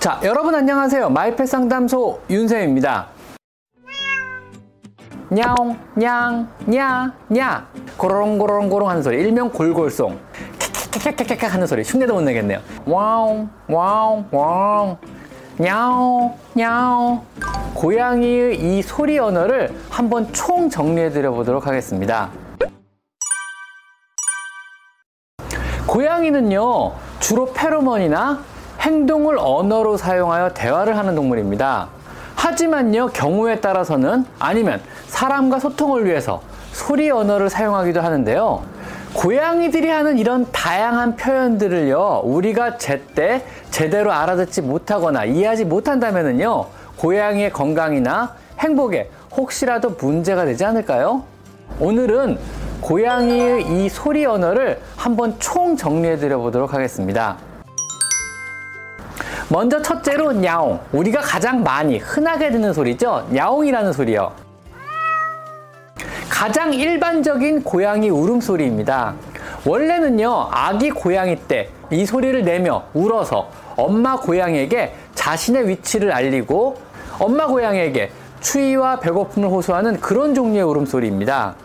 자, 여러분 안녕하세요. 마이펫 상담소 윤쌤입니다. 냐옹, 냥, 냐, 냐. 고롱고롱고롱 하는 소리. 일명 골골송. 캬캬캬캬캬 하는 소리. 흉내도 못 내겠네요. 와옹, 와옹, 와옹. 냐옹, 냐옹. 고양이의 이 소리 언어를 한번 총 정리해 드려 보도록 하겠습니다. 고양이는요, 주로 페로몬이나 행동을 언어로 사용하여 대화를 하는 동물입니다. 하지만요, 경우에 따라서는 아니면 사람과 소통을 위해서 소리 언어를 사용하기도 하는데요. 고양이들이 하는 이런 다양한 표현들을요, 우리가 제때 제대로 알아듣지 못하거나 이해하지 못한다면요, 고양이의 건강이나 행복에 혹시라도 문제가 되지 않을까요? 오늘은 고양이의 이 소리 언어를 한번 총 정리해 드려 보도록 하겠습니다. 먼저 첫째로 냐옹. 우리가 가장 많이 흔하게 듣는 소리죠. 냐옹이라는 소리요. 가장 일반적인 고양이 울음소리입니다. 원래는요, 아기 고양이 때 이 소리를 내며 울어서 엄마 고양이에게 자신의 위치를 알리고 엄마 고양이에게 추위와 배고픔을 호소하는 그런 종류의 울음소리입니다.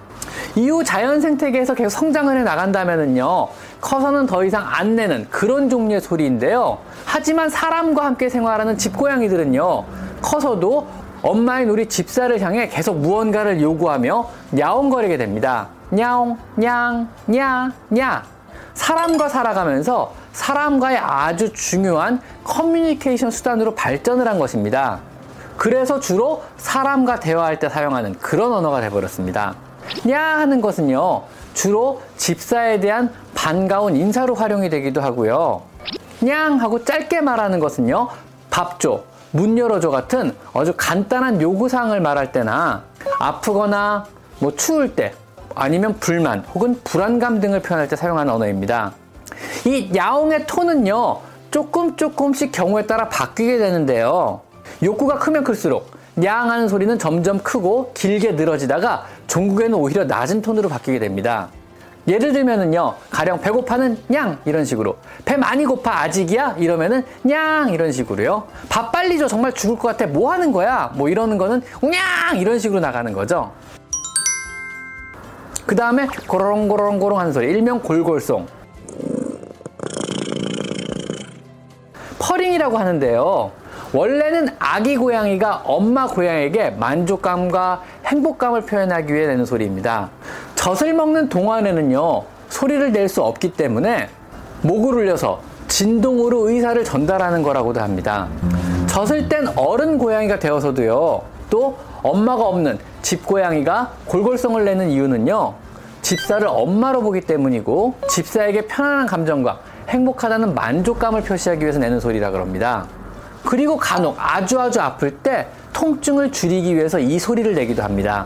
이후 자연 생태계에서 계속 성장을 해 나간다면은요, 커서는 더 이상 안 내는 그런 종류의 소리인데요. 하지만 사람과 함께 생활하는 집고양이들은요, 커서도 엄마인 우리 집사를 향해 계속 무언가를 요구하며 야옹거리게 됩니다. 냐옹, 냥, 냐, 냐. 사람과 살아가면서 사람과의 아주 중요한 커뮤니케이션 수단으로 발전을 한 것입니다. 그래서 주로 사람과 대화할 때 사용하는 그런 언어가 되어버렸습니다. 냐 하는 것은요, 주로 집사에 대한 반가운 인사로 활용이 되기도 하고요. 냥 하고 짧게 말하는 것은요, 밥 줘, 문 열어줘 같은 아주 간단한 요구사항을 말할 때나 아프거나 뭐 추울 때 아니면 불만 혹은 불안감 등을 표현할 때 사용하는 언어입니다. 이 야옹의 톤은요, 조금 조금씩 경우에 따라 바뀌게 되는데요. 욕구가 크면 클수록 냥 하는 소리는 점점 크고 길게 늘어지다가 종국에는 오히려 낮은 톤으로 바뀌게 됩니다. 예를 들면은요, 가령 배고파는 냥 이런 식으로 배 많이 고파 아직이야 이러면은 냥 이런 식으로요. 밥 빨리 줘 정말 죽을 것 같아 뭐 하는 거야 뭐 이러는 거는 냥 이런 식으로 나가는 거죠. 그 다음에 고롱고롱고롱 하는 소리 일명 골골송 purring이라고 하는데요. 원래는 아기 고양이가 엄마 고양이에게 만족감과 행복감을 표현하기 위해 내는 소리입니다. 젖을 먹는 동안에는요, 소리를 낼 수 없기 때문에 목을 울려서 진동으로 의사를 전달하는 거라고도 합니다. 젖을 뗀 어른 고양이가 되어서도요, 또 엄마가 없는 집 고양이가 골골송을 내는 이유는요, 집사를 엄마로 보기 때문이고, 집사에게 편안한 감정과 행복하다는 만족감을 표시하기 위해서 내는 소리라 그럽니다. 그리고 간혹 아주 아주 아플 때 통증을 줄이기 위해서 이 소리를 내기도 합니다.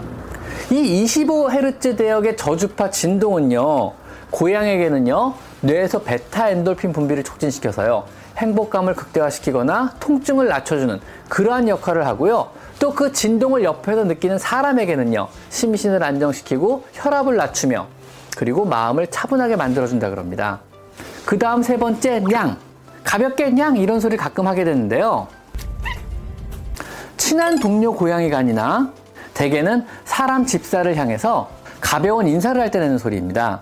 이 25Hz 대역의 저주파 진동은요, 고양에게는요, 뇌에서 베타 엔돌핀 분비를 촉진시켜서요, 행복감을 극대화시키거나 통증을 낮춰주는 그러한 역할을 하고요. 또 그 진동을 옆에서 느끼는 사람에게는요, 심신을 안정시키고 혈압을 낮추며 그리고 마음을 차분하게 만들어준다 그럽니다. 그 다음 세 번째, 냥. 가볍게 냥 이런 소리를 가끔 하게 되는데요. 친한 동료 고양이가 아니나 대개는 사람 집사를 향해서 가벼운 인사를 할 때 내는 소리입니다.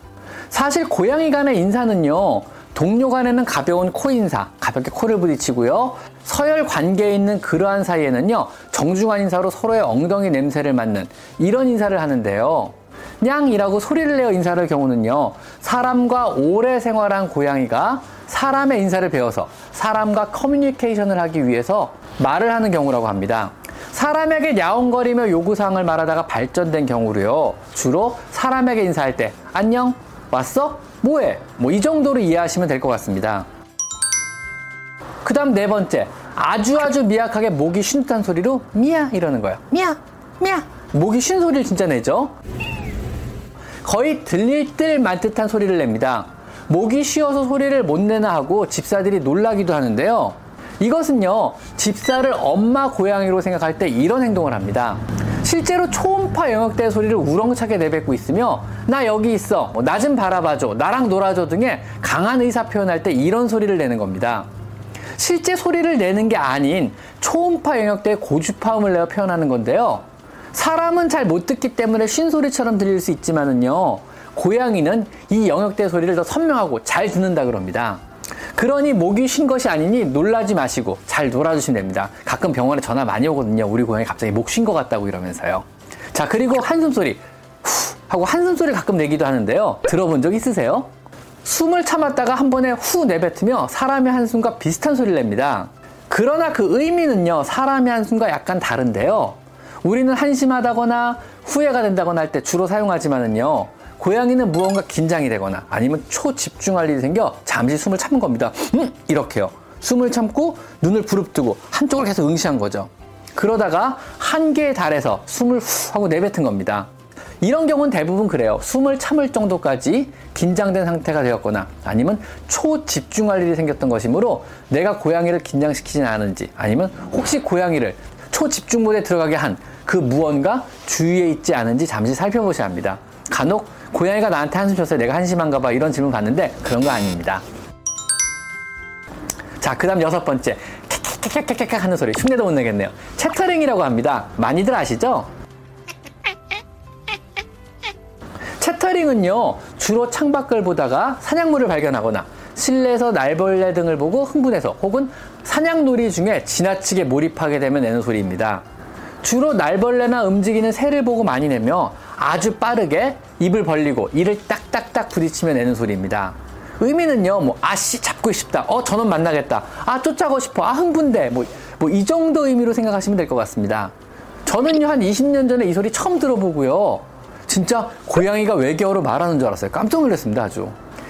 사실 고양이 간의 인사는요, 동료 간에는 가벼운 코 인사, 가볍게 코를 부딪히고요. 서열 관계에 있는 그러한 사이에는요, 정중한 인사로 서로의 엉덩이 냄새를 맡는 이런 인사를 하는데요. 냥이라고 소리를 내어 인사를 경우는요, 사람과 오래 생활한 고양이가 사람의 인사를 배워서 사람과 커뮤니케이션을 하기 위해서 말을 하는 경우라고 합니다. 사람에게 야옹거리며 요구사항을 말하다가 발전된 경우로요. 주로 사람에게 인사할 때 안녕 왔어 뭐해 뭐 이 정도로 이해하시면 될 것 같습니다. 그 다음 네 번째 아주 아주 미약하게 목이 쉰 듯한 소리로 미야 이러는 거예요. 미야 미야 목이 쉰 소리를 진짜 내죠. 거의 들릴 듯만 듯한 소리를 냅니다. 목이 쉬어서 소리를 못 내나 하고 집사들이 놀라기도 하는데요. 이것은요, 집사를 엄마 고양이로 생각할 때 이런 행동을 합니다. 실제로 초음파 영역대 소리를 우렁차게 내뱉고 있으며 나 여기 있어 뭐나좀 바라봐줘 나랑 놀아줘 등의 강한 의사 표현할 때 이런 소리를 내는 겁니다 실제 소리를 내는 게 아닌 초음파 영역대의 고주파음을 내어 표현하는 건데요. 사람은 잘 못 듣기 때문에 쉰소리처럼 들릴 수 있지만은요. 고양이는 이 영역대 소리를 더 선명하고 잘 듣는다 그럽니다. 그러니 목이 쉰 것이 아니니 놀라지 마시고 잘 놀아주시면 됩니다. 가끔 병원에 전화 많이 오거든요. 우리 고양이 갑자기 목 쉰 것 같다고 이러면서요. 자, 그리고 한숨소리. 후 하고 한숨소리 가끔 내기도 하는데요. 들어본 적 있으세요? 숨을 참았다가 한 번에 후 내뱉으며 사람의 한숨과 비슷한 소리를 냅니다. 그러나 그 의미는요, 사람의 한숨과 약간 다른데요. 우리는 한심하다거나 후회가 된다거나 할 때 주로 사용하지만은요, 고양이는 무언가 긴장이 되거나 아니면 초집중할 일이 생겨 잠시 숨을 참은 겁니다. 음! 이렇게요. 숨을 참고 눈을 부릅뜨고 한쪽을 계속 응시한 거죠. 그러다가 한계에 달해서 숨을 후 하고 내뱉은 겁니다. 이런 경우는 대부분 그래요. 숨을 참을 정도까지 긴장된 상태가 되었거나 아니면 초집중할 일이 생겼던 것이므로 내가 고양이를 긴장시키지는 않은지 아니면 혹시 고양이를 초집중 모드에 들어가게 한 그 무언가 주위에 있지 않은지 잠시 살펴보셔야 합니다. 간혹 고양이가 나한테 한숨 쉬었어요. 내가 한심한가 봐. 이런 질문 받는데 그런 거 아닙니다. 자, 그 다음 여섯 번째. 캬캬캬캬캬 하는 소리. 흉내도 못 내겠네요. 채터링이라고 합니다. 많이들 아시죠? 채터링은요, 주로 창밖을 보다가 사냥물을 발견하거나 실내에서 날벌레 등을 보고 흥분해서 혹은 사냥놀이 중에 지나치게 몰입하게 되면 내는 소리입니다. 주로 날벌레나 움직이는 새를 보고 많이 내며 아주 빠르게 입을 벌리고 이를 딱딱딱 부딪히며 내는 소리입니다. 의미는요, 뭐, 아씨, 잡고 싶다. 어, 저놈 만나겠다. 아, 쫓아가고 싶어. 아, 흥분돼. 뭐, 뭐, 이 정도 의미로 생각하시면 될 것 같습니다. 저는요, 한 20년 전에 이 소리 처음 들어보고요. 진짜 고양이가 외계어로 말하는 줄 알았어요. 깜짝 놀랐습니다, 아주.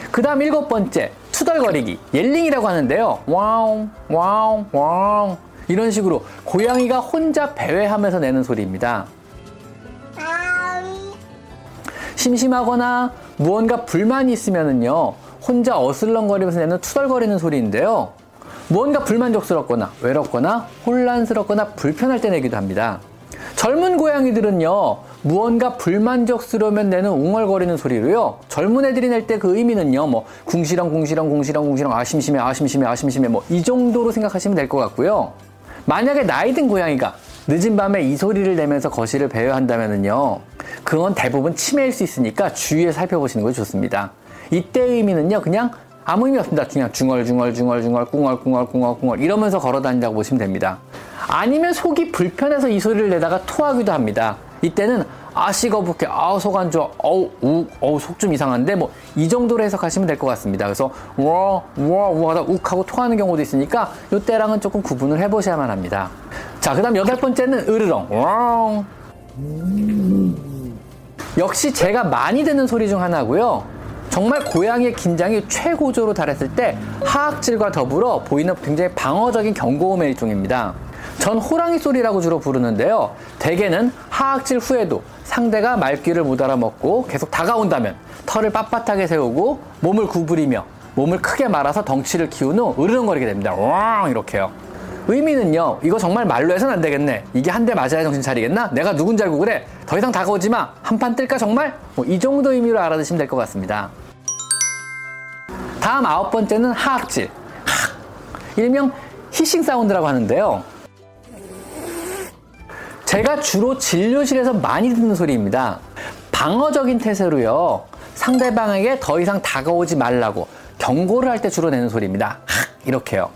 그 다음 일곱 번째, 투덜거리기. 옐링이라고 하는데요. 와웅, 와웅, 와웅. 이런 식으로 고양이가 혼자 배회하면서 내는 소리입니다. 심심하거나 무언가 불만이 있으면은요, 혼자 어슬렁거리면서 내는 투덜거리는 소리인데요. 무언가 불만족스럽거나 외롭거나 혼란스럽거나 불편할 때 내기도 합니다. 젊은 고양이들은요, 무언가 불만족스러우면 내는 웅얼거리는 소리로요. 젊은 애들이 낼 때 그 의미는요, 뭐, 궁시렁, 궁시렁, 궁시렁, 궁시렁, 아, 심심해, 아, 심심해, 아, 심심해, 뭐, 이 정도로 생각하시면 될 것 같고요. 만약에 나이 든 고양이가 늦은 밤에 이 소리를 내면서 거실을 배회한다면요. 그건 대부분 치매일 수 있으니까 주의해 살펴보시는 것이 좋습니다. 이때 의미는요, 그냥 아무 의미 없습니다. 그냥 중얼중얼중얼중얼 꿍얼꿍얼꿍얼꿍얼 이러면서 걸어 다닌다고 보시면 됩니다. 아니면 속이 불편해서 이 소리를 내다가 토하기도 합니다. 이때는 아 시거북해 아우 속 안 좋아 어우 욱 어우 속 좀 이상한데 뭐 이 정도로 해석하시면 될 것 같습니다. 그래서 와와와 하다 욱 하고 토하는 경우도 있으니까 이때랑은 조금 구분을 해보셔야만 합니다. 자 그 다음 여덟 번째는 으르렁 와 역시 제가 많이 듣는 소리 중 하나고요. 정말 고양이의 긴장이 최고조로 달했을 때 하악질과 더불어 보이는 굉장히 방어적인 경고음의 일종입니다. 전 호랑이 소리라고 주로 부르는데요. 대개는 하악질 후에도 상대가 말귀를 못 알아먹고 계속 다가온다면 털을 빳빳하게 세우고 몸을 구부리며 몸을 크게 말아서 덩치를 키운 후 으르렁거리게 됩니다. 왕 이렇게요. 의미는요. 이거 정말 말로 해서는 안 되겠네. 이게 한 대 맞아야 정신 차리겠나? 내가 누군지 알고 그래. 더 이상 다가오지 마. 한판 뜰까 정말? 뭐 이 정도 의미로 알아두시면 될 것 같습니다. 다음 아홉 번째는 하악질. 하 일명 히싱 사운드라고 하는데요. 제가 주로 진료실에서 많이 듣는 소리입니다. 방어적인 태세로요. 상대방에게 더 이상 다가오지 말라고 경고를 할 때 주로 내는 소리입니다. 하 이렇게요.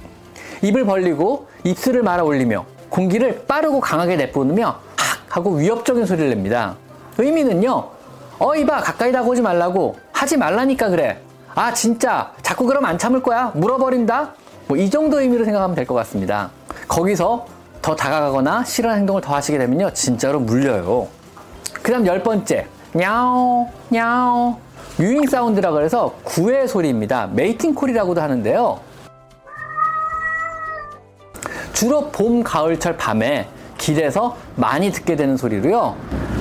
입을 벌리고 입술을 말아 올리며 공기를 빠르고 강하게 내뿜으며 학 하고 위협적인 소리를 냅니다. 의미는요. 어 이 봐 가까이 다가오지 말라고 하지 말라니까 그래. 아 진짜 자꾸 그럼 안 참을 거야 물어버린다. 뭐 이 정도 의미로 생각하면 될 것 같습니다. 거기서 더 다가가거나 싫어하는 행동을 더 하시게 되면요 진짜로 물려요. 그 다음 열 번째 냐오 냐오 mewing sound라 그래서 구애 소리입니다. mating call이라고도 하는데요. 주로 봄, 가을철 밤에 길에서 많이 듣게 되는 소리로요.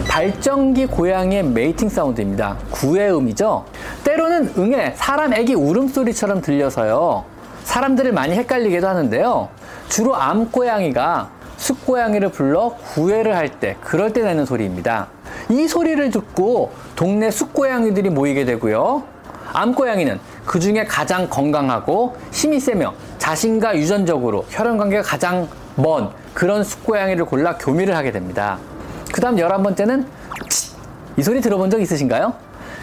발정기 고양이의 mating sound입니다. 구애음이죠. 때로는 응애, 사람 애기 울음소리처럼 들려서요. 사람들을 많이 헷갈리기도 하는데요. 주로 암고양이가 숫고양이를 불러 구애를 할 때, 그럴 때 내는 소리입니다. 이 소리를 듣고 동네 숫고양이들이 모이게 되고요. 암고양이는 그 중에 가장 건강하고 힘이 세며 자신과 유전적으로 혈연 관계가 가장 먼 그런 숫고양이를 골라 교미를 하게 됩니다. 그 다음 열한 번째는 이 소리 들어본 적 있으신가요?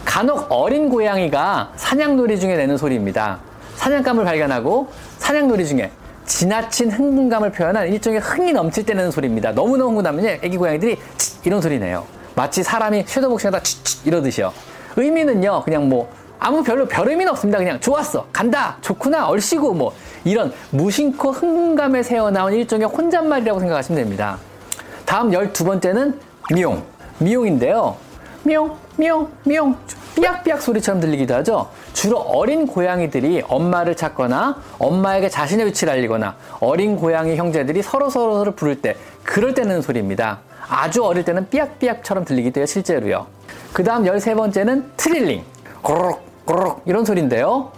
간혹 어린 고양이가 사냥놀이 중에 내는 소리입니다. 사냥감을 발견하고 사냥놀이 중에 지나친 흥분감을 표현한 일종의 흥이 넘칠 때 내는 소리입니다. 너무너무 흥분하면 애기 고양이들이 이런 소리 내요. 마치 사람이 섀도복싱하다 이러듯이요. 의미는요, 그냥 뭐 아무 별로 별 의미는 없습니다. 그냥 좋았어, 간다, 좋구나, 얼씨구 뭐 이런 무심코 흥분감에 새어나온 일종의 혼잣말이라고 생각하시면 됩니다. 다음 열두 번째는 미용. 미용인데요. 미용, 미용, 미용. 삐약삐약 소리처럼 들리기도 하죠. 주로 어린 고양이들이 엄마를 찾거나 엄마에게 자신의 위치를 알리거나 어린 고양이 형제들이 서로 서로 를 부를 때 그럴 때는 소리입니다. 아주 어릴 때는 삐약삐약처럼 들리기도 해요, 실제로요. 그 다음 열세 번째는 트릴링. 고르륵, 고르륵 이런 소리인데요.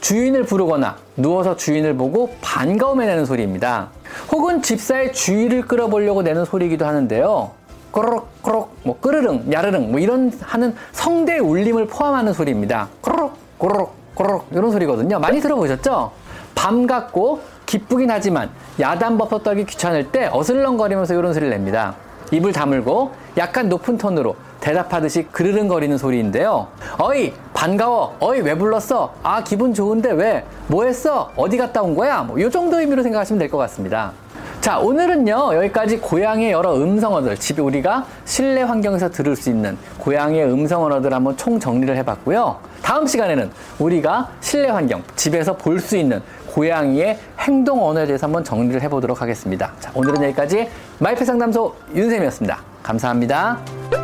주인을 부르거나 누워서 주인을 보고 반가움에 내는 소리입니다. 혹은 집사의 주의를 끌어보려고 내는 소리이기도 하는데요. 꼬르륵 꼬르륵 뭐 끄르릉 야르릉 뭐 이런 하는 성대 울림을 포함하는 소리입니다. 꼬르륵 꼬르륵 꼬르륵 이런 소리거든요. 많이 들어보셨죠? 밤 같고 기쁘긴 하지만 야단법석 떨기 귀찮을 때 어슬렁거리면서 이런 소리를 냅니다. 입을 다물고 약간 높은 톤으로 대답하듯이 그르릉거리는 소리인데요. 어이 반가워. 어이 왜 불렀어? 아 기분 좋은데 왜? 뭐 했어? 어디 갔다 온 거야? 뭐 이 정도 의미로 생각하시면 될 것 같습니다. 자 오늘은요 여기까지 고양이의 여러 음성 언어들 집에 우리가 실내 환경에서 들을 수 있는 고양이의 음성 언어들 한번 총 정리를 해봤고요. 다음 시간에는 우리가 실내 환경 집에서 볼 수 있는 고양이의 행동 언어에 대해서 한번 정리를 해보도록 하겠습니다. 자 오늘은 여기까지 마이페 상담소 윤쌤이었습니다. 감사합니다.